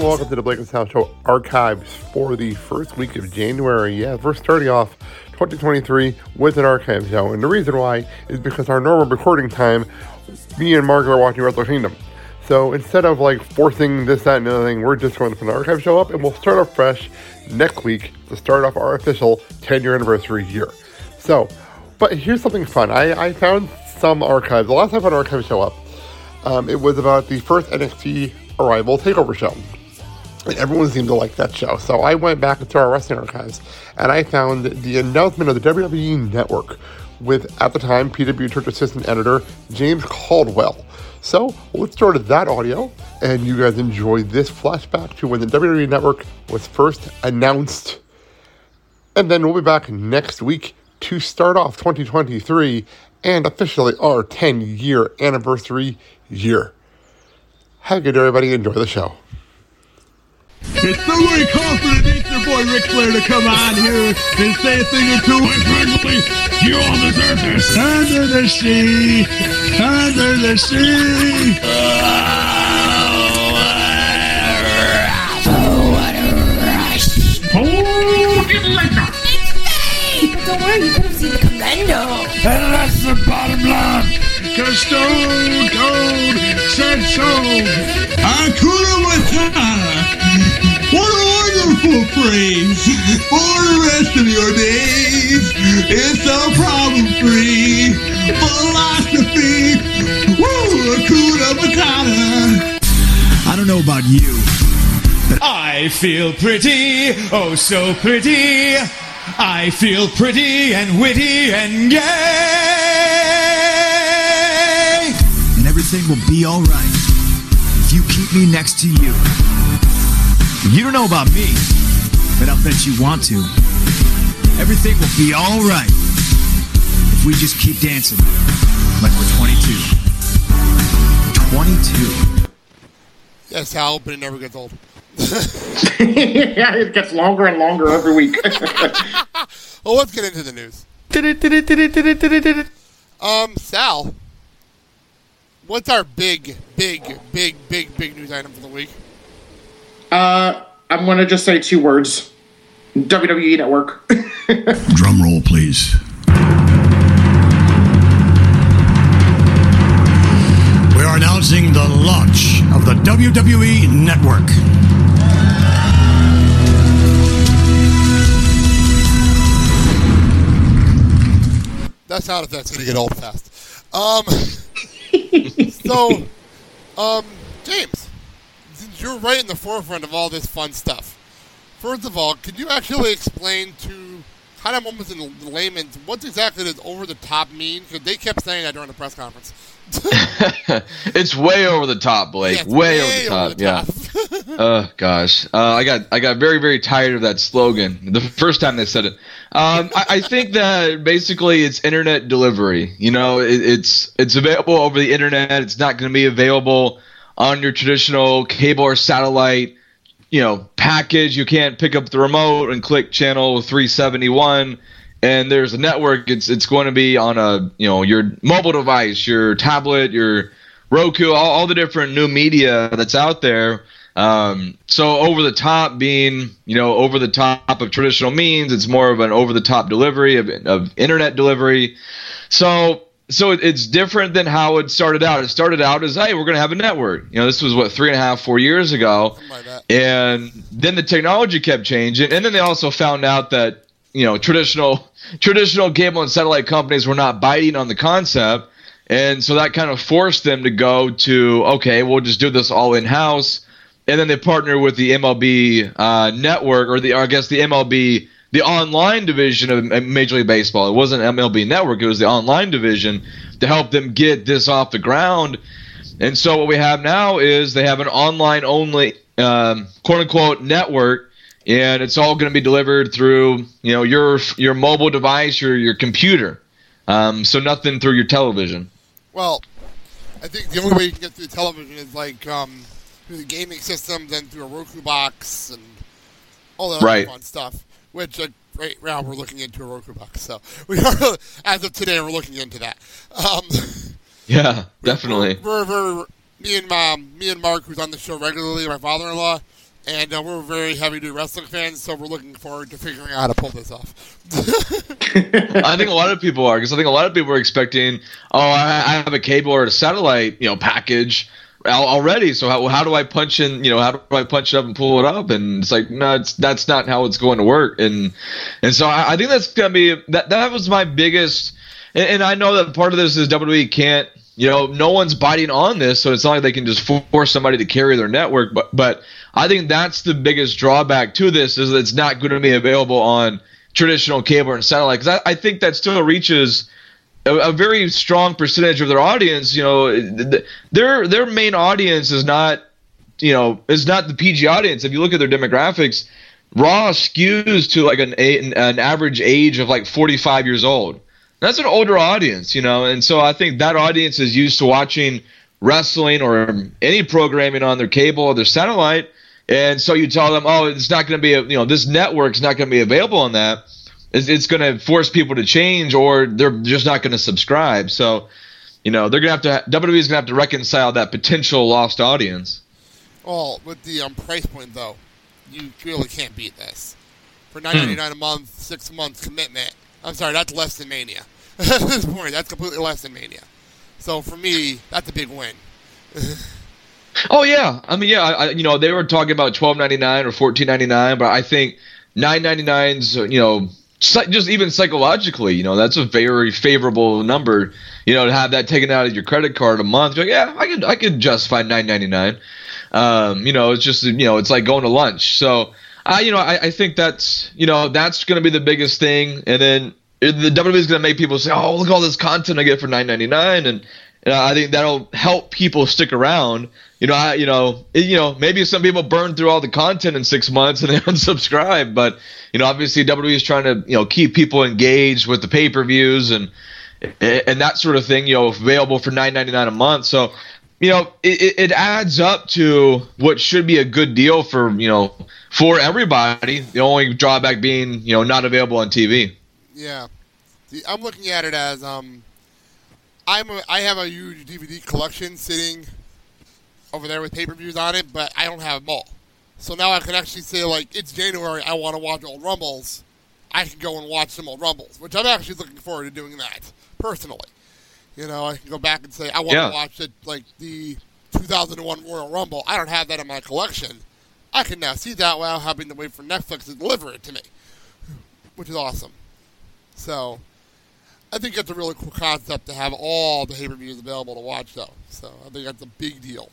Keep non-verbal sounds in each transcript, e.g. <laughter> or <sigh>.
welcome to the Blake and Sal Show archives for the first week of January. Yeah, we're starting off 2023 with an archive show, and the reason why is because our normal recording time, me and Mark are watching Wrestle Kingdom. So instead of like forcing this, that, and the other thing, we're just going to put an archive show up, and we'll start off fresh next week to start off our official 10 year anniversary year. So, but here's something fun. I, I found some archives. The last time I found an archive show up, um, it was about the first NXT Arrival Takeover show. And everyone seemed to like that show. So I went back into our wrestling archives and I found the announcement of the WWE Network with, at the time, PW Torch assistant editor James Caldwell. So let's start that audio and you guys enjoy this flashback to when the WWE Network was first announced. And then we'll be back next week to start off 2023 and officially our 10 year anniversary year. Have a good day, everybody. Enjoy the show. It's no way confident it's your boy Ric Flair to come on here and say a thing or two. Quite frankly, you all deserve this. Under the sea, under the sea. Oh, get liquor. But don't worry, you could have seen the commando. And that's the bottom line. Cause Stone Cold said so. Hakuna uh, Matata. What a wonderful phrase for the rest of your days. It's a problem-free philosophy. Woo, Hakuna Matata. I don't know about you. I feel pretty, oh so pretty. I feel pretty and witty and gay. Everything will be alright if you keep me next to you. You don't know about me, but I'll bet you want to. Everything will be alright if we just keep dancing like we're 22. 22. Yes, Hal, but it never gets old. <laughs> yeah, it gets longer and longer every week. <laughs> Well, let's get into the news. <laughs> Um, Sal, what's our big, big, big, big, big news item for the week? uh, I'm gonna just say two words: WWE Network. <laughs> Drum roll, please. We are announcing the launch of the WWE Network. That's That sound effect's gonna get old fast. Um, <laughs> so, um, James, since you're right in the forefront of all this fun stuff, first of all, can you actually explain to kind of almost in layman's what exactly does over the top mean? Because they kept saying that during the press conference. <laughs> it's way over the top, Blake. Yeah, way, way over the top. over the yeah. <laughs> Oh gosh, uh, I got I got very very tired of that slogan the first time they said it. Um, I, I think that basically it's internet delivery. You know, it, it's it's available over the internet. It's not going to be available on your traditional cable or satellite. You know, package. You can't pick up the remote and click channel 371 and there's a network. It's it's going to be on a you know your mobile device your tablet your roku all, all the different new media that's out there. Um, so over the top being you know over the top of traditional means it's more of an over the top delivery of, of internet delivery. So so it's different than how it started out. It started out as hey we're going to have a network. You know this was what three and a half four years ago. Like and then the technology kept changing. And then they also found out that you know traditional <laughs> traditional cable and satellite companies were not biting on the concept. And so that kind of forced them to go to okay we'll just do this all in house and then they partner with the MLB uh, network or the or I guess the MLB the online division of Major League Baseball it wasn't MLB network it was the online division to help them get this off the ground and so what we have now is they have an online only um, quote unquote network, and it's all going to be delivered through you know your your mobile device or your computer. Um, so nothing through your television. Well, I think the only way you can get through television is like um, through the gaming systems and through a Roku box and all that Right. other fun stuff. Which uh, right now we're looking into a Roku box, so we are <laughs> as of today we're looking into that. Um, <laughs> Yeah, definitely. We're, we're, me and um, me and Mark, who's on the show regularly, my father-in-law, And uh, we're very heavy duty wrestling fans, so we're looking forward to figuring out how to pull this off. <laughs> I think a lot of people are because I think a lot of people are expecting, oh, I, I have a cable or a satellite, you know, package already. So how, how do I punch in? You know, how do I punch it up and pull it up? And it's like, no, it's that's not how it's going to work. And and so I, I think that's gonna be that. That was my biggest. And, and I know that part of this is WWE can't. You know, no one's biting on this, so it's not like they can just force somebody to carry their network. But but I think that's the biggest drawback to this is that it's not going to be available on traditional cable and satellite. Because I, I think that still reaches a, very strong percentage of their audience. You know, th- th- their their main audience is not you know is not the PG audience. If you look at their demographics, Raw skews to like an an average age of like 45 years old. That's an older audience, you know, and so I think that audience is used to watching wrestling or any programming on their cable or their satellite. And so you tell them, oh, it's not going to be, a, you know, this network's not going to be available on that. It's, it's going to force people to change, or they're just not going to subscribe. So, you know, they're going to have to WWE is going to have to reconcile that potential lost audience. Well, with the um, price point though, you really can't beat this. For nine ninety nine a month, six month commitment. I'm sorry, that's less than Mania. <laughs> At this point, that's completely less than Mania. So for me, that's a big win. <laughs> Oh yeah, I mean yeah, I, you know they were talking about twelve ninety nine or fourteen ninety nine, but I think nine ninety nine's you know just even psychologically, you know that's a very favorable number. You know to have that taken out of your credit card a month, like yeah, I could I could justify nine ninety nine. Um, you know it's just you know it's like going to lunch. So I you know I, I think that's you know that's going to be the biggest thing, and then the WWE is going to make people say, oh look all this content I get for nine ninety nine, and I think that'll help people stick around. You know, I, you know, you know, maybe some people burn through all the content in six months and they <laughs> unsubscribe, but you know, obviously WWE is trying to you know keep people engaged with the pay per views and and that sort of thing. You know, available for nine ninety nine a month. So, you know, it, it- adds up to what should be a good deal for you know for everybody. The only drawback being you know not available on TV. Yeah, I'm looking at it as um, I'm a, I have a huge DVD collection sitting over there with pay per views on it, but I don't have them all. So now I can actually say like it's January, I want to watch old Rumbles. I can go and watch some old Rumbles, which I'm actually looking forward to doing that personally. You know, I can go back and say I want Yeah. to watch it like the 2001 Royal Rumble. I don't have that in my collection. I can now see that without having to wait for Netflix to deliver it to me, which is awesome. So, I think that's a really cool concept to have all the pay per views available to watch, though. So, I think that's a big deal.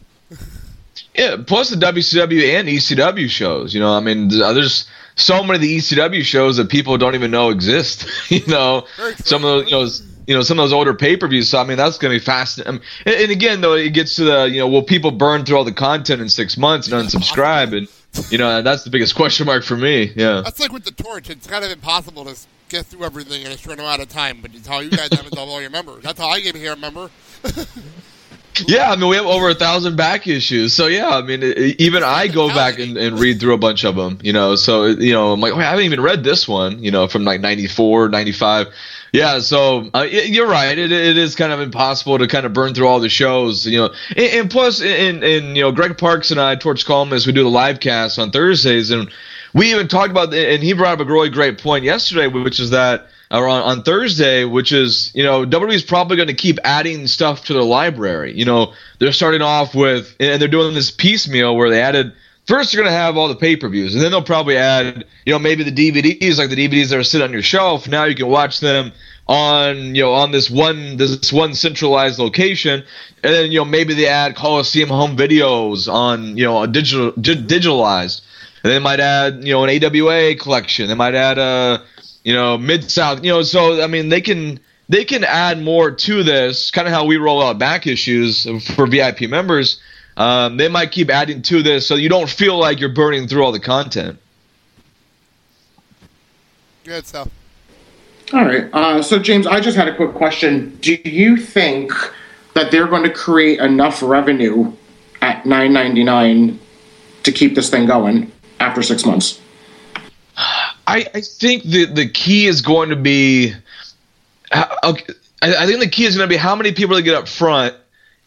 Yeah, plus the WCW and ECW shows. You know, I mean, uh, there's so many of the ECW shows that people don't even know exist. <laughs> you know, some of those, you know, you know, some of those older pay per views. So I mean, that's going to be fascinating. and, and again, though, it gets to the, you know, will people burn through all the content in six months and unsubscribe? And you know, that's the biggest question mark for me. Yeah. That's like with the torch. It's kind of impossible to get through everything in a short amount of time, but it's how you guys have it all your members. That's how I get here, remember? <laughs> Yeah, I mean, we have over a thousand back issues. So yeah, I mean, it, it- even I go back and, and read through a bunch of them. You know, so you know, I'm like, I haven't even read this one. You know, from like 94, 95. Yeah, so uh, y- you're right. It, it is kind of impossible to kind of burn through all the shows. You know, and, and plus, in and you know, Greg Parks and I, Torch Columnist, we do the live cast on Thursdays, and we even talked about, and he brought up a really great point yesterday, which is that or on, on Thursday, which is, you know, WWE is probably going to keep adding stuff to their library. You know, they're starting off with, and they're doing this piecemeal where they added, first they're going to have all the pay per views, and then they'll probably add, you know, maybe the DVDs, like the DVDs that are sitting on your shelf. Now you can watch them on, you know, on this one, this one centralized location. And then, you know, maybe they add Coliseum home videos on, you know, a digital, di- digitalized. And they might add, you know, an AWA collection. They might add a, you know, mid south. You know, so I mean, they can they can add more to this. Kind of how we roll out back issues for VIP members. Um, they might keep adding to this, so you don't feel like you're burning through all the content. Good stuff. All right. Uh, so, James, I just had a quick question. Do you think that they're going to create enough revenue at nine ninety nine to keep this thing going after six months? I, I think the the key is going to be. how- Okay, I, I think the key is going to be how many people they get up front,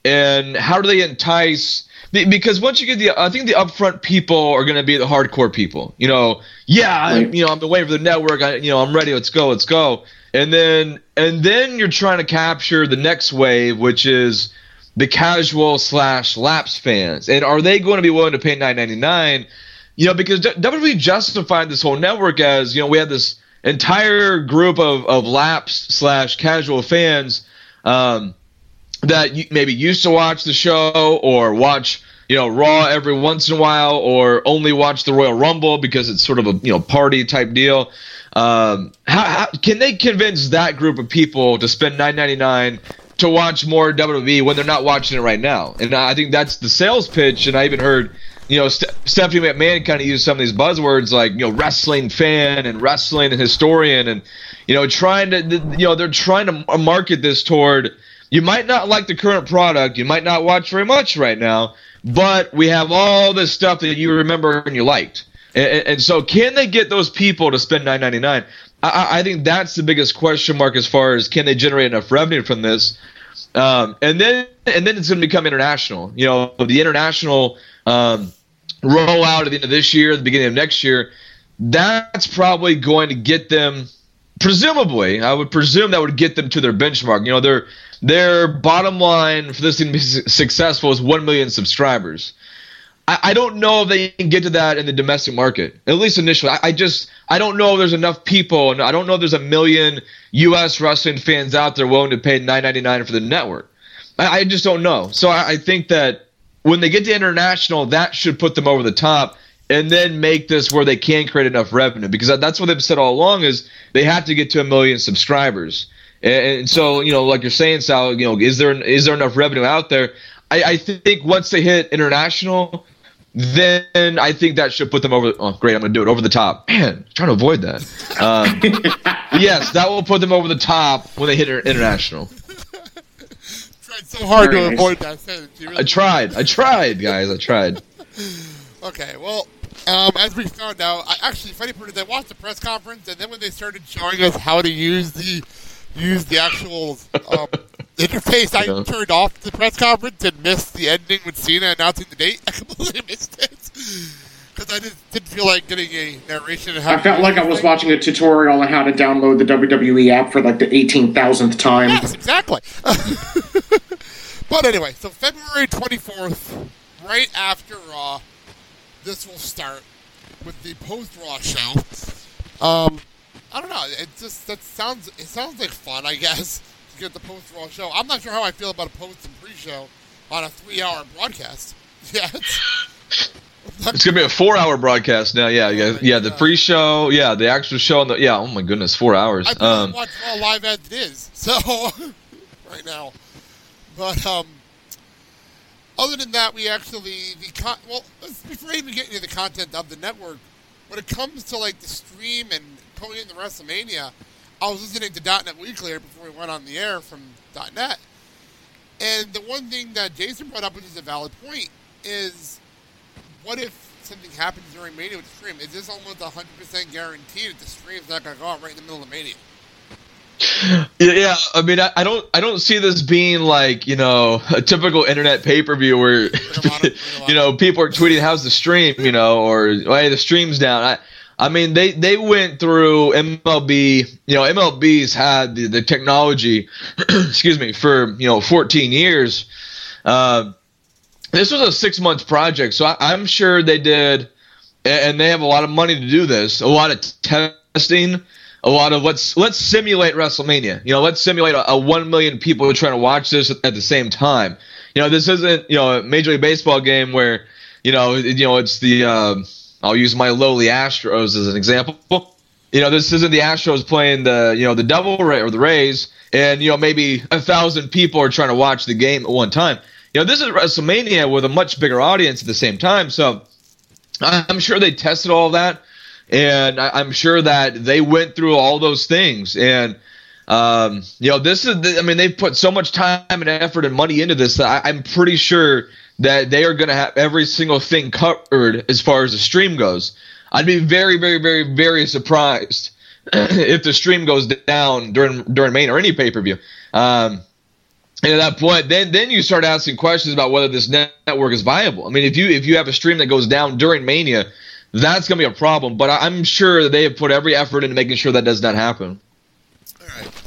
and how do they entice. Because once you get the, I think the upfront people are going to be the hardcore people. You know, yeah, I, you know, I'm been waiting for the network. I, you know, I'm ready. Let's go. Let's go. And then, and then you're trying to capture the next wave, which is the casual slash lapse fans. And are they going to be willing to pay 9.99? You know, because WWE justified this whole network as you know we had this entire group of of lapse slash casual fans. Um, that maybe used to watch the show or watch you know Raw every once in a while or only watch the Royal Rumble because it's sort of a you know party type deal. Um, how, how can they convince that group of people to spend nine ninety nine to watch more WWE when they're not watching it right now? And I think that's the sales pitch. And I even heard you know Ste- Stephanie McMahon kind of used some of these buzzwords like you know wrestling fan and wrestling and historian and you know trying to you know they're trying to market this toward you might not like the current product, you might not watch very much right now, but we have all this stuff that you remember and you liked. And, and so, can they get those people to spend nine ninety nine? I, I think that's the biggest question mark as far as can they generate enough revenue from this. Um, and then, and then it's going to become international. You know, the international um, rollout at the end of this year, the beginning of next year. That's probably going to get them presumably, I would presume that would get them to their benchmark. You know, their their bottom line for this thing to be successful is one million subscribers. I, I don't know if they can get to that in the domestic market, at least initially. I, I just I don't know if there's enough people, and I don't know if there's a million U.S. wrestling fans out there willing to pay nine ninety nine for the network. I, I just don't know. So I, I think that when they get to international, that should put them over the top and then make this where they can create enough revenue because that's what they've said all along is they have to get to a million subscribers. And, so you know like you're saying Sal you know is there is there enough revenue out there? I, I think once they hit international then I think that should put them over oh great I'm gonna do it over the top. Man trying to avoid that. Um, <laughs> yes that will put them over the top when they hit international Tried so hard Very to nice. avoid that sentence. Really I tried I tried guys I tried <laughs> Okay, well, um, as we found out, I, actually, funny part is I watched the press conference, and then when they started showing us how to use the use the actual um, <laughs> interface, I Yeah. turned off the press conference and missed the ending with Cena announcing the date. <laughs> I completely missed it because I just didn't feel like getting a narration. Of how I felt like I was watching a tutorial on how to download the WWE app for like the 18,000th time. Yes, exactly. But anyway, so February 24th, right after Raw, this will start with the post Raw show. Um, I don't know. It just that sounds it sounds like fun, I <laughs> guess, to get the post Raw show. I'm not sure how I feel about a post and pre show on a three hour broadcast. <laughs> Yeah, it's, gonna be a four-hour broadcast now. Yeah, yeah, yeah. The pre-show, yeah, the actual show, and the yeah. Oh my goodness, four hours. I Um, watch Raw live as it is. <laughs> So right now, but um, other than that, we actually the con- well before I even get into the content of the network, when it comes to like the stream and putting in the WrestleMania, I was listening to .NET Weekly before we went on the air from .NET, and the one thing that Jason brought up, which is a valid point, is what if something happens during Mania with the stream? Is this almost 100% guaranteed that the stream's not going to go out right in the middle of Mania? Yeah, yeah, I mean, I, I don't, I don't see this being like you know a typical internet pay-per-view where <laughs> you know people are tweeting, "How's the stream?" You know, or "Hey, the stream's down." I, I mean, they they went through MLB. You know, MLB's had the, the technology, <clears throat> excuse me, for you know 14 years. Uh, this was a six month project, so I, I'm sure they did, and they have a lot of money to do this. A lot of testing, a lot of let's let's simulate WrestleMania. You know, let's simulate a, a one million people trying to watch this at the same time. You know, this isn't you know a Major League Baseball game where you know you know it's the uh, I'll use my lowly Astros as an example. You know, this isn't the Astros playing the you know the Devil Ray or the Rays, and you know maybe a thousand people are trying to watch the game at one time. You know, this is WrestleMania with a much bigger audience at the same time, so I'm sure they tested all that, and I- I'm sure that they went through all those things. And um, you know, this is the, I mean, they've put so much time and effort and money into this that I, I'm pretty sure that they are going to have every single thing covered as far as the stream goes. I'd be very, very, very, very surprised <clears throat> if the stream goes down during during main or any pay per view. Um, And at that point, then then you start asking questions about whether this net- network is viable. I mean, if you if you have a stream that goes down during Mania, that's going to be a problem. But I'm sure that they have put every effort into making sure that does not happen. All right.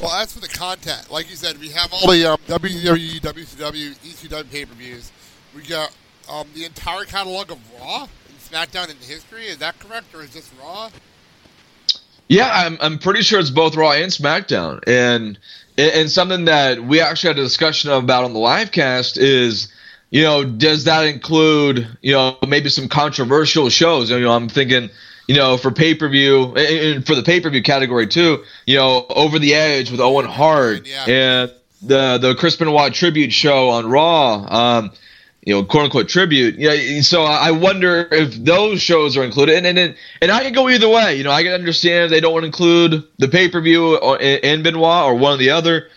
Well, as for the content, like you said, we have all the um, WWE, WCW, ECW pay per views. We got um, the entire catalog of Raw and SmackDown in history. Is that correct, or is this Raw? Yeah, I'm I'm pretty sure it's both Raw and SmackDown, and and something that we actually had a discussion about on the live cast is, you know, does that include you know maybe some controversial shows? You know, I'm thinking. You know, for pay per view and for the pay per view category too, you know, Over the Edge with Owen Hart Yeah. and the the Chris Benoit tribute show on Raw. Um, you know, quote unquote tribute. Yeah, so I wonder if those shows are included, and and and, and I can go either way. You know, I can understand if they don't want to include the pay per view and Benoit or one or the other.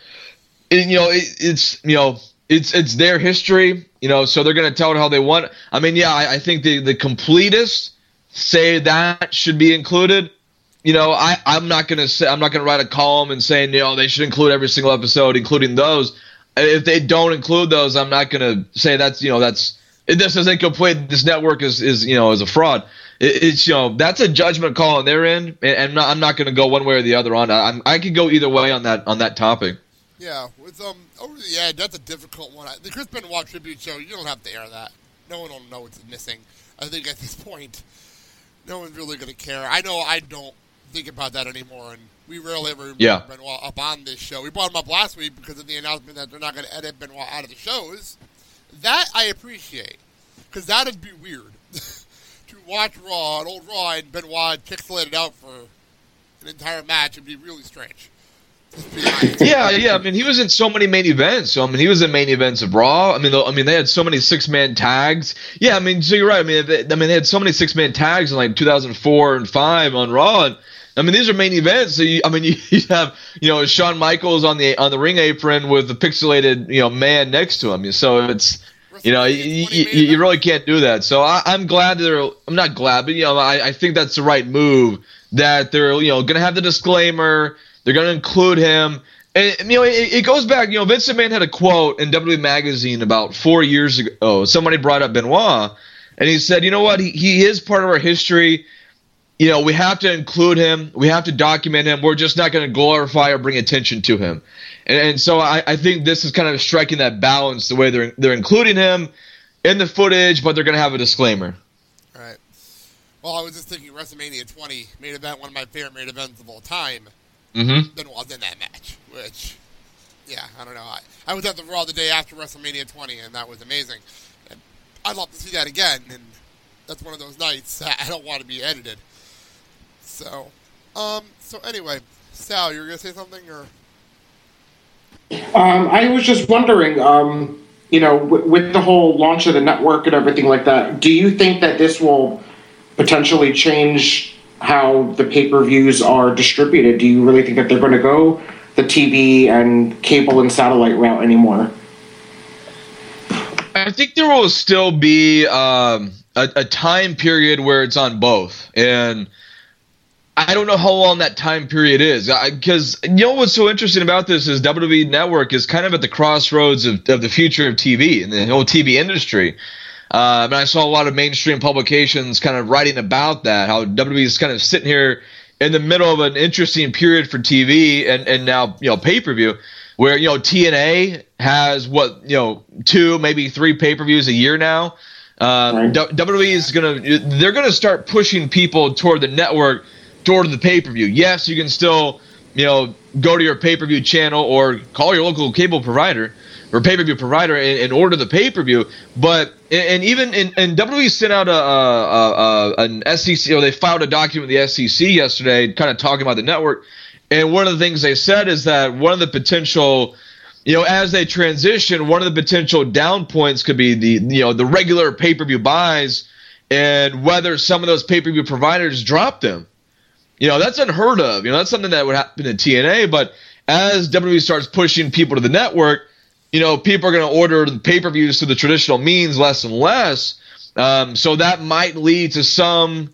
And, you know, it, it's you know, it's it's their history. You know, so they're gonna tell it how they want. I mean, yeah, I, I think the the completists say that should be included. You know, I I'm not gonna say I'm not gonna write a column and saying you know they should include every single episode, including those if they don't include those, I'm not going to say that's you know that's this isn't complete. This network is is you know is a fraud. It, it's you know that's a judgment call on their end, and, and not, I'm not going to go one way or the other on. that. I'm, I could go either way on that on that topic. Yeah, with um over the edge, that's a difficult one. The Chris Benoit tribute show, you don't have to air that. No one will know what's missing. I think at this <laughs> point, no one's really going to care. I know I don't think about that anymore, and we rarely ever bring Yeah. Benoit up on this show. We brought him up last week because of the announcement that they're not going to edit Benoit out of the shows. That I appreciate, because that'd be weird <laughs> to watch Raw, an old Raw, and Benoit pixelated out for an entire match. It'd be really strange. Yeah, yeah. I mean, he was in so many main events. So I mean, he was in main events of Raw. I mean, I mean, they had so many six man tags. Yeah, I mean, so you're right. I mean, they, I mean, they had so many six man tags in like 2004 and five on Raw. And, I mean, these are main events. So you, I mean, you, <laughs> you have you know Shawn Michaels on the on the ring apron with the pixelated you know man next to him. So it's you know you, you, really can't do that. So I, I'm glad they're. I'm not glad, but you know I, I think that's the right move that they're you know going to have the disclaimer. They're going to include him. And, you know, it, it goes back. You know, Vince McMahon had a quote in WWE Magazine about four years ago. Oh, somebody brought up Benoit, and he said, "You know what? He, he is part of our history. You know, we have to include him. We have to document him. We're just not going to glorify or bring attention to him." And, and so I, I think this is kind of striking that balance, the way they're they're including him in the footage, but they're going to have a disclaimer. Right. Well, I was just thinking WrestleMania 20 main event, one of my favorite main events of all time. Mm-hmm. Benoit in that match, which, yeah, I don't know. I, I was at the Raw the day after WrestleMania 20, and that was amazing. And I'd love to see that again, and that's one of those nights I don't want to be edited. So, um, so anyway, Sal, you were gonna say something, or Um, I was just wondering, um, you know, w- with the whole launch of the network and everything like that, do you think that this will potentially change how the pay per views are distributed? Do you really think that they're going to go the TV and cable and satellite route anymore? I think there will still be um, a, a time period where it's on both, and I don't know how long that time period is. Because you know what's so interesting about this is WWE Network is kind of at the crossroads of, of the future of TV and the whole TV industry. Uh, and I saw a lot of mainstream publications kind of writing about that, how WWE is kind of sitting here in the middle of an interesting period for TV and, and now you know pay per view, where you know TNA has what you know two maybe three pay per views a year now. Um, Right. WWE is gonna they're gonna start pushing people toward the network, toward the pay per view. Yes, you can still you know go to your pay per view channel or call your local cable provider or pay per view provider and, and order the pay per view. But and even in, and WWE sent out a, a, a an SEC or they filed a document with the SEC yesterday, kind of talking about the network. And one of the things they said is that one of the potential you know, as they transition, one of the potential down points could be the you know the regular pay per view buys, and whether some of those pay per view providers drop them. You know, that's unheard of. You know, that's something that would happen in TNA. But as WWE starts pushing people to the network, you know, people are going to order pay per views through the traditional means less and less. Um, so that might lead to some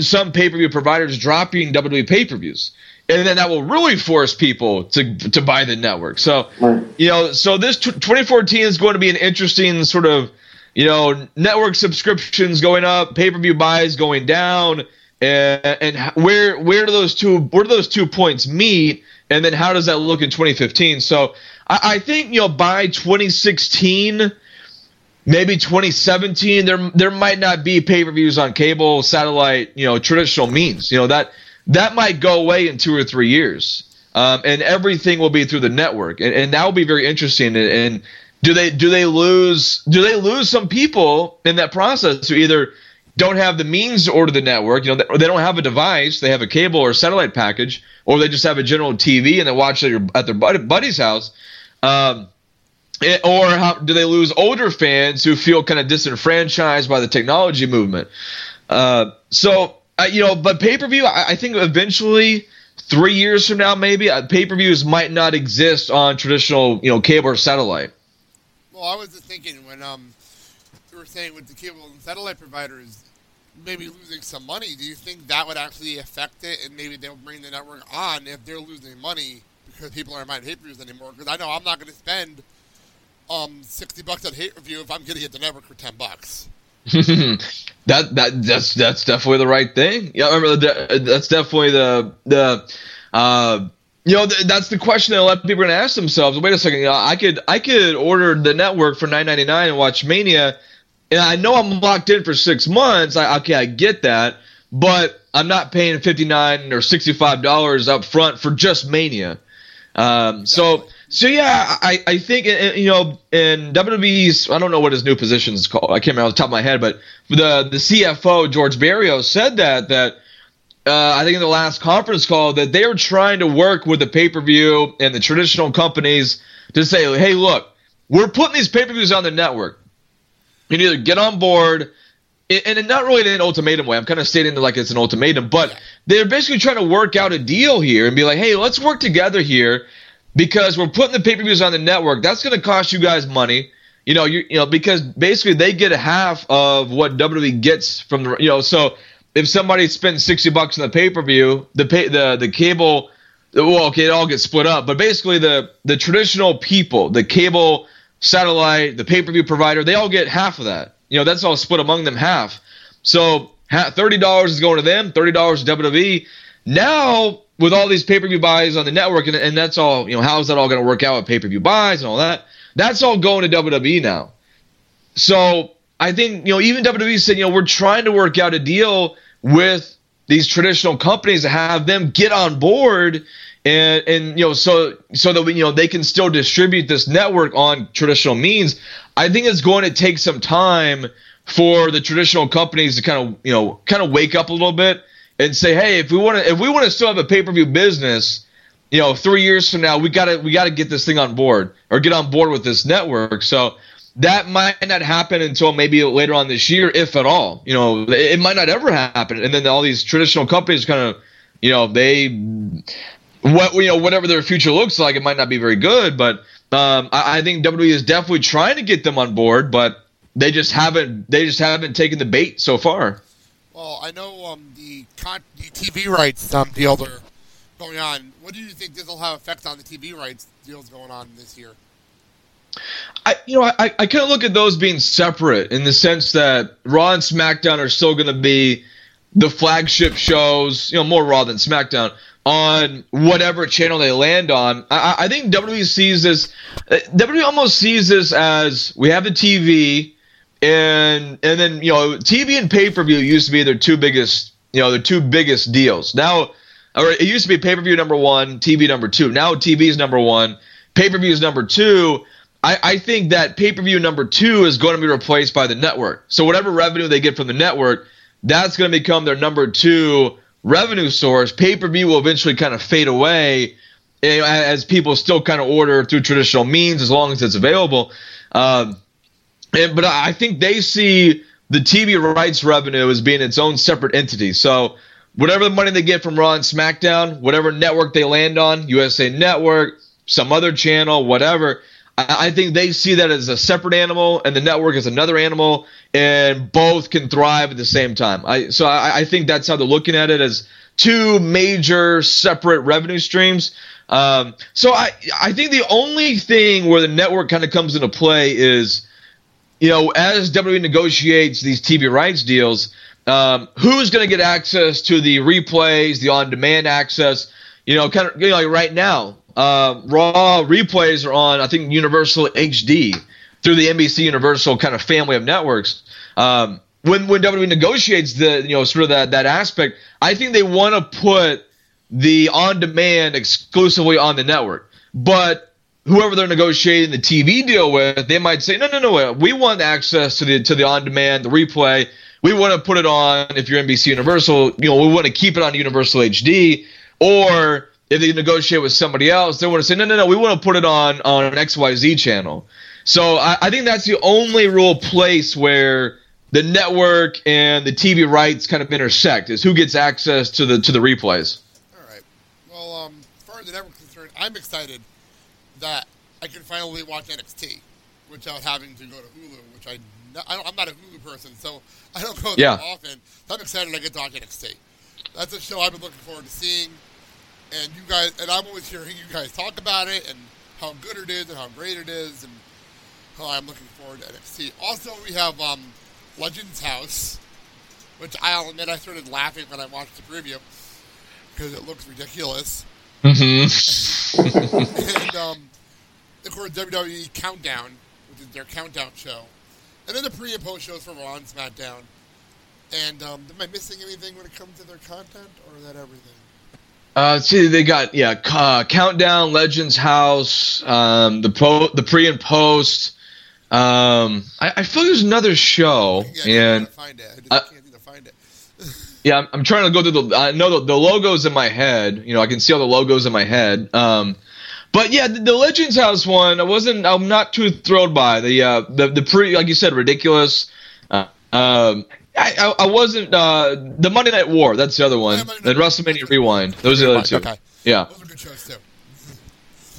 some pay per view providers dropping WWE pay per views. and then that will really force people to to buy the network. So, Right. you know, so this t- 2014 is going to be an interesting sort of, you know, network subscriptions going up, pay per view buys going down, and, and where where do those two where do those two points meet, and then how does that look in 2015? So, I, I think you know by 2016 maybe 2017 there there might not be pay-per-views on cable satellite you know traditional means. You know that that might go away in two or three years. Um, and everything will be through the network. And, and that will be very interesting. And, and do they do they lose do they lose some people in that process who either don't have the means to order the network you know they don't have a device they have a cable or satellite package or they just have a general tv and they watch it at, their buddy, buddy's house um, it- or how do they lose older fans who feel kind of disenfranchised by the technology movement? Uh, so uh, you know, but pay per view, I, I think eventually, three years from now, maybe uh, pay per views might not exist on traditional, you know, cable or satellite. Well, I was thinking when um you were saying with the cable and satellite providers maybe losing some money, do you think that would actually affect it and maybe they'll bring the network on if they're losing money because people aren't buying pay-per-views anymore? Because I know I'm not going to spend um 60 bucks on pay-per-view if I'm getting it the network for 10 bucks. <laughs> that that that's that's definitely the right thing. Yeah, remember that's definitely the the uh you know th- that's the question that a lot of people are going to ask themselves. Wait a second, you know, I could I could order the network for nine ninety nine and watch Mania, and I know I'm locked in for six months. I okay, I get that, but I'm not paying fifty nine or sixty five dollars up front for just Mania. Um, so so yeah, I, I think uh, you know in WWE's I don't know what his new position is called. I can't remember off the top of my head, but the the CFO George Barrios said that that uh, I think in the last conference call that they were trying to work with the pay per view and the traditional companies to say, hey, look, we're putting these pay per views on the network. You can either get on board, and not really in an ultimatum way. I'm kind of stating it like it's an ultimatum, but they're basically trying to work out a deal here and be like, hey, let's work together here because we're putting the pay per views on the network. That's going to cost you guys money. You know, you, you know, because basically they get a half of what WWE gets from the, you know, so if somebody spends 60 bucks on the pay per view, the pay, the, the cable, well, okay, it all gets split up, but basically the, the traditional people, the cable, satellite, the pay per view provider, they all get half of that. You know, that's all split among them half. So $30 is going to them, $30 to WWE. Now, with all these pay per view buys on the network, and, and that's all, you know, how is that all going to work out with pay per view buys and all that? That's all going to WWE now. So I think, you know, even WWE said, you know, we're trying to work out a deal with these traditional companies to have them get on board and and you know so so that we, you know they can still distribute this network on traditional means i think it's going to take some time for the traditional companies to kind of you know kind of wake up a little bit and say hey if we want to if we want to still have a pay-per-view business you know 3 years from now we got to we got to get this thing on board or get on board with this network so that might not happen until maybe later on this year, if at all. You know, it, it might not ever happen. And then all these traditional companies kind of, you know, they, what you know, whatever their future looks like, it might not be very good. But um, I, I think WWE is definitely trying to get them on board, but they just haven't. They just haven't taken the bait so far. Well, I know um, the, con- the TV rights um, deals are going on. What do you think this will have effect on the TV rights deals going on this year? I, you know, I, I kind of look at those being separate in the sense that Raw and SmackDown are still going to be the flagship shows, you know, more Raw than SmackDown on whatever channel they land on. I, I think WWE sees this, uh, WWE almost sees this as we have the TV, and and then you know, TV and pay per view used to be their two biggest, you know, their two biggest deals. Now, or it used to be pay per view number one, TV number two. Now TV is number one, pay per view is number two. I, I think that pay per view number two is going to be replaced by the network. So whatever revenue they get from the network, that's going to become their number two revenue source. Pay per view will eventually kind of fade away know, as people still kind of order through traditional means as long as it's available. Um, and, but I think they see the TV rights revenue as being its own separate entity. So whatever the money they get from Raw and SmackDown, whatever network they land on, USA Network, some other channel, whatever. I think they see that as a separate animal, and the network is another animal, and both can thrive at the same time. I so I, I think that's how they're looking at it as two major separate revenue streams. Um, so I I think the only thing where the network kind of comes into play is, you know, as WWE negotiates these TV rights deals, um, who's going to get access to the replays, the on-demand access? You know, kind of you know, like right now, uh, Raw replays are on I think Universal HD through the NBC Universal kind of family of networks. Um, when when WWE negotiates the you know sort of that that aspect, I think they want to put the on demand exclusively on the network. But whoever they're negotiating the TV deal with, they might say, no, no, no, we want access to the to the on demand, the replay. We want to put it on if you're NBC Universal. You know, we want to keep it on Universal HD. Or if they negotiate with somebody else, they want to say, no, no, no, we want to put it on on an XYZ channel. So I, I think that's the only real place where the network and the TV rights kind of intersect is who gets access to the to the replays. All right. Well, um, as far as the network's concerned, I'm excited that I can finally watch NXT without having to go to Hulu, which I, I am not a Hulu person, so I don't go there Yeah. often. So I'm excited I get to watch NXT. That's a show I've been looking forward to seeing, and you guys, and I'm always hearing you guys talk about it and how good it is and how great it is, and how I'm looking forward to NXT. Also, we have um, Legends House, which I'll admit I started laughing when I watched the preview because it looks ridiculous. Mm-hmm. <laughs> and um, of course, WWE Countdown, which is their countdown show, and then the pre and post shows for Raw and SmackDown. And um, am I missing anything when it comes to their content, or is that everything? Uh, see, they got yeah, uh, countdown, Legends House, um, the pro, the pre and post. Um, I, I feel there's another show, Yeah, and I can't find it. I I- can't find it. <laughs> yeah, I'm, I'm trying to go through the. I know the, the logos in my head. You know, I can see all the logos in my head. Um, but yeah, the, the Legends House one, I wasn't. I'm not too thrilled by the uh, the the pre, like you said, ridiculous. Uh, um, I, I, I wasn't. Uh, the Monday Night War, that's the other one. Then WrestleMania Rewind. Those are the other two. Okay. Yeah. Those are good shows too.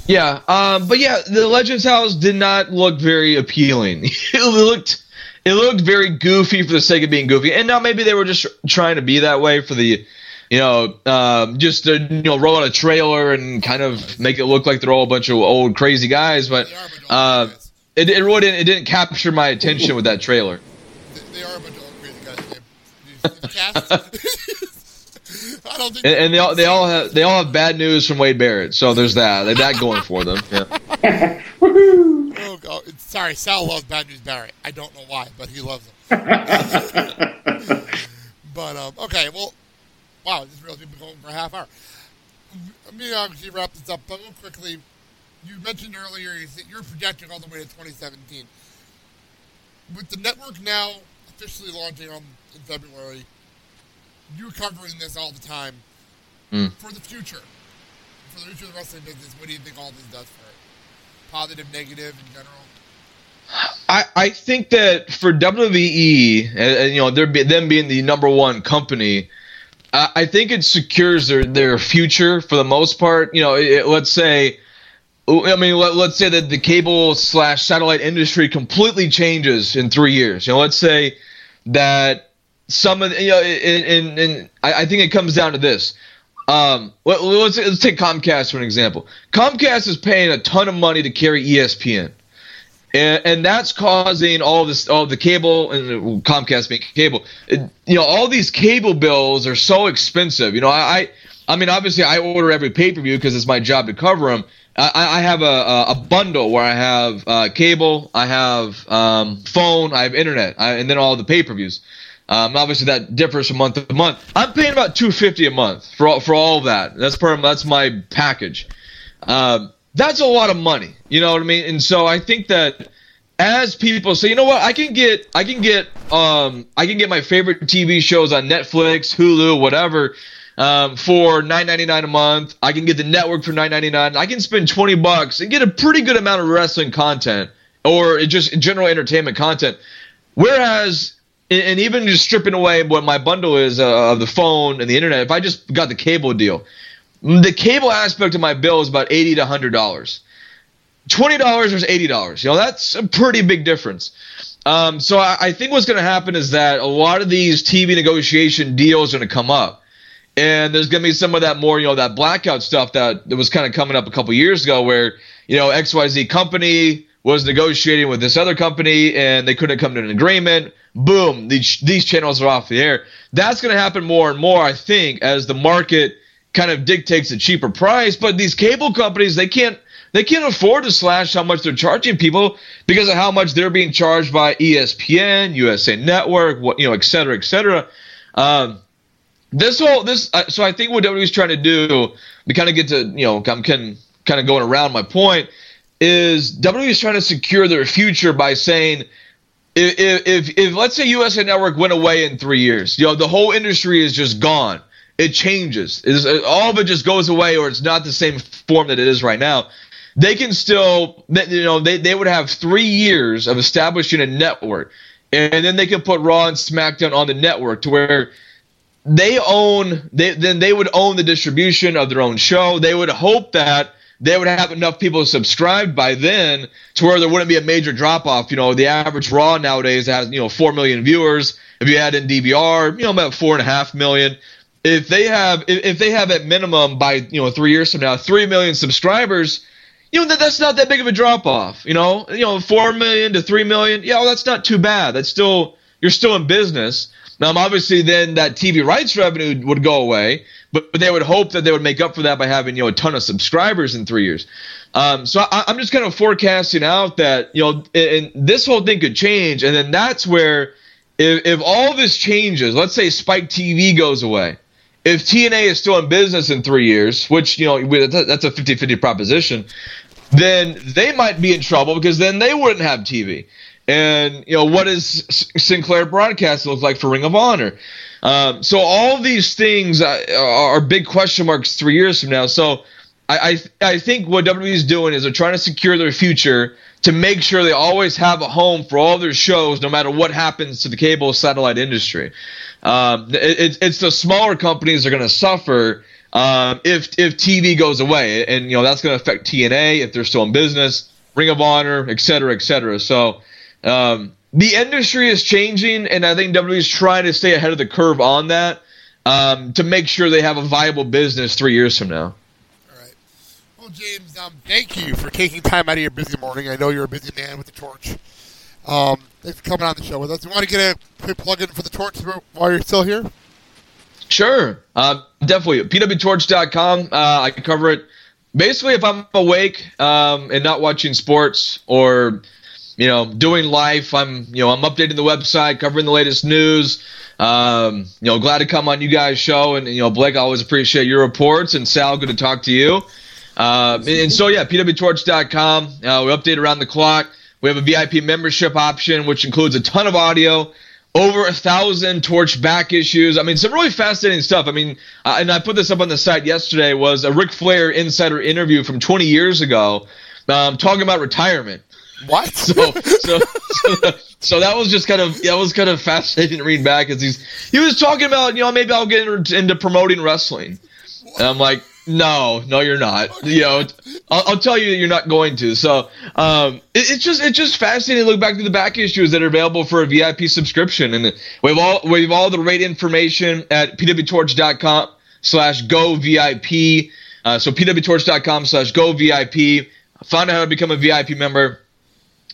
Yeah, um, but yeah, the Legends House did not look very appealing. <laughs> it looked, it looked very goofy for the sake of being goofy, and now maybe they were just trying to be that way for the, you know, um, just to you know roll out a trailer and kind of make it look like they're all a bunch of old crazy guys. But uh, it, it really didn't, it didn't capture my attention with that trailer. They, they are a bunch of old crazy guys. Dave. Did you see the cast? <laughs> I don't think. And, and they all they all have they all have bad news from Wade Barrett, so there's that. They that going for them. Yeah. <laughs> Oh, God. Sorry, Sal loves Bad News Barrett. I don't know why, but he loves them. <laughs> but um, okay, well, wow, this really been going for a half hour. Let me obviously wrap this up, but real quickly, you mentioned earlier you said you're projecting all the way to 2017. With the network now officially launching on in February, you're covering this all the time. Mm. For the future, for the future of the wrestling business, what do you think all this does for it? Positive, negative, in general? I, I think that for WWE, and, and, you know, they're be, them being the number one company, uh, I think it secures their, their future for the most part. You know, it, it- let's say, I mean, let, let's say that the cable slash satellite industry completely changes in three years. You know, let's say that some of you know, and, and, and I, I think it comes down to this. Um, let, let's, let's take Comcast for an example. Comcast is paying a ton of money to carry ESPN and, and that's causing all this, all the cable and Comcast being cable. It, you know, all these cable bills are so expensive. You know, I, I, I mean, obviously, I order every pay per view because it's my job to cover them. I, I have a, a, bundle where I have uh, cable, I have um, phone, I have internet, I, and then all the pay per views. Um, obviously, that differs from month to month. I'm paying about two fifty a month for all, for all of that. That's of, that's my package. Um, that's a lot of money. You know what I mean? And so I think that as people say, you know what, I can get I can get um I can get my favorite TV shows on Netflix, Hulu, whatever. Um, for nine ninety nine a month, I can get the network for nine ninety nine. I can spend twenty bucks and get a pretty good amount of wrestling content or just general entertainment content. Whereas, and even just stripping away what my bundle is uh, of the phone and the internet, if I just got the cable deal, the cable aspect of my bill is about eighty to hundred dollars. Twenty dollars versus eighty dollars. You know, that's a pretty big difference. Um, so I, I think what's going to happen is that a lot of these TV negotiation deals are going to come up, and there's going to be some of that more, you know, that blackout stuff that, that was kind of coming up a couple years ago, where you know XYZ company was negotiating with this other company and they couldn't come to an agreement. Boom, these these channels are off the air. That's going to happen more and more, I think, as the market kind of dictates a cheaper price. But these cable companies, they can't they can't afford to slash how much they're charging people because of how much they're being charged by ESPN, USA Network, you know, et cetera, et cetera. Um, this whole this uh, so I think what WWE's trying to do, we kind of get to you know I'm kind kind of going around my point is WWE's trying to secure their future by saying if, if if let's say USA Network went away in three years, you know the whole industry is just gone. It changes. It's, all of it just goes away, or it's not the same form that it is right now. They can still, you know, they, they would have three years of establishing a network, and then they can put Raw and SmackDown on the network to where they own. They then they would own the distribution of their own show. They would hope that they would have enough people subscribed by then to where there wouldn't be a major drop off. You know, the average Raw nowadays has you know four million viewers. If you add in DVR, you know about four and a half million. If they have if, they have at minimum by you know three years from now three million subscribers, you know that that's not that big of a drop off. You know, you know four million to three million. Yeah, well, that's not too bad. That's still you're still in business. Now, obviously, then that TV rights revenue would go away, but, but they would hope that they would make up for that by having you know a ton of subscribers in three years. Um, so I, I'm just kind of forecasting out that you know, and this whole thing could change, and then that's where if, if all this changes, let's say Spike TV goes away, if TNA is still in business in three years, which you know that's a 50-50 proposition, then they might be in trouble because then they wouldn't have TV. And you know what does Sinclair Broadcast look like for Ring of Honor? Um, so all these things uh, are big question marks three years from now. So I, I I think what WWE is doing is they're trying to secure their future to make sure they always have a home for all their shows, no matter what happens to the cable satellite industry. Um, it, it's the smaller companies that are going to suffer um, if if TV goes away, and you know that's going to affect TNA if they're still in business, Ring of Honor, et cetera, et cetera. So um, the industry is changing, and I think WWE is trying to stay ahead of the curve on that um, to make sure they have a viable business three years from now. All right. Well, James, um, thank you for taking time out of your busy morning. I know you're a busy man with the torch. Um, thanks for coming on the show with us. You want to get a quick plug in for the torch while you're still here? Sure. Uh, definitely. PWTorch.com. Uh, I can cover it. Basically, if I'm awake um, and not watching sports or you know doing life, I'm you know I'm updating the website, covering the latest news. Um, you know, glad to come on you guys' show, and you know Blake, I always appreciate your reports, and Sal, good to talk to you. Uh, and, and so yeah, PWTorch.com. Uh, we update around the clock. We have a VIP membership option, which includes a ton of audio, over a thousand Torch back issues. I mean, some really fascinating stuff. I mean, uh, and I put this up on the site yesterday. Was a Ric Flair insider interview from 20 years ago, um, talking about retirement. What? <laughs> So, so, so, <laughs> so that was just kind of that was kind of fascinating to read back. As he's he was talking about, you know, maybe I'll get into promoting wrestling, and I'm like, no, no, you're not. You know, I'll, I'll tell you that you're not going to. So, um, it, it's just it's just fascinating to look back to the back issues that are available for a VIP subscription, and we have all we have all the rate information at pwtorch.com slash go VIP. Uh, so pwtorch.com slash go VIP. Find out how to become a VIP member.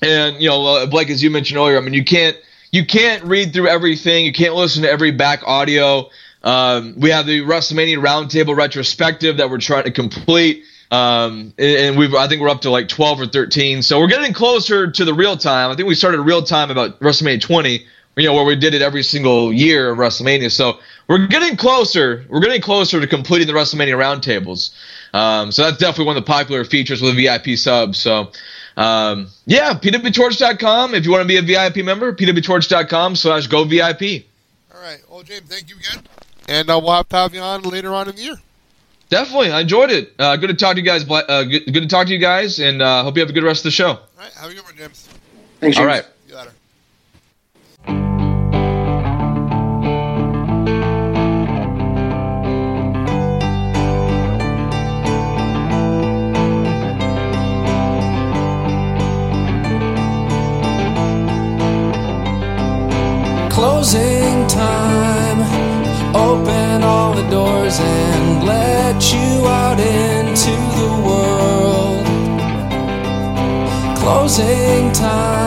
And you know, uh, Blake, as you mentioned earlier, I mean, you can't you can't read through everything. You can't listen to every back audio. Um, we have the WrestleMania Roundtable retrospective that we're trying to complete, um, and we've I think we're up to like 12 or 13. So we're getting closer to the real time. I think we started real time about WrestleMania 20, you know, where we did it every single year of WrestleMania. So we're getting closer. We're getting closer to completing the WrestleMania Roundtables. Um, so that's definitely one of the popular features with VIP subs. So. Um, yeah, pwtorch.com. If you want to be a VIP member, pwtorch.com slash go VIP. All right. Well, James, thank you again. And uh, we'll have to have you on later on in the year. Definitely. I enjoyed it. Uh, good to talk to you guys. Uh, good, good, to talk to you guys, and uh, hope you have a good rest of the show. All right. Have a good one, James. Thanks, James. All right. Closing time. Open all the doors and let you out into the world. Closing time.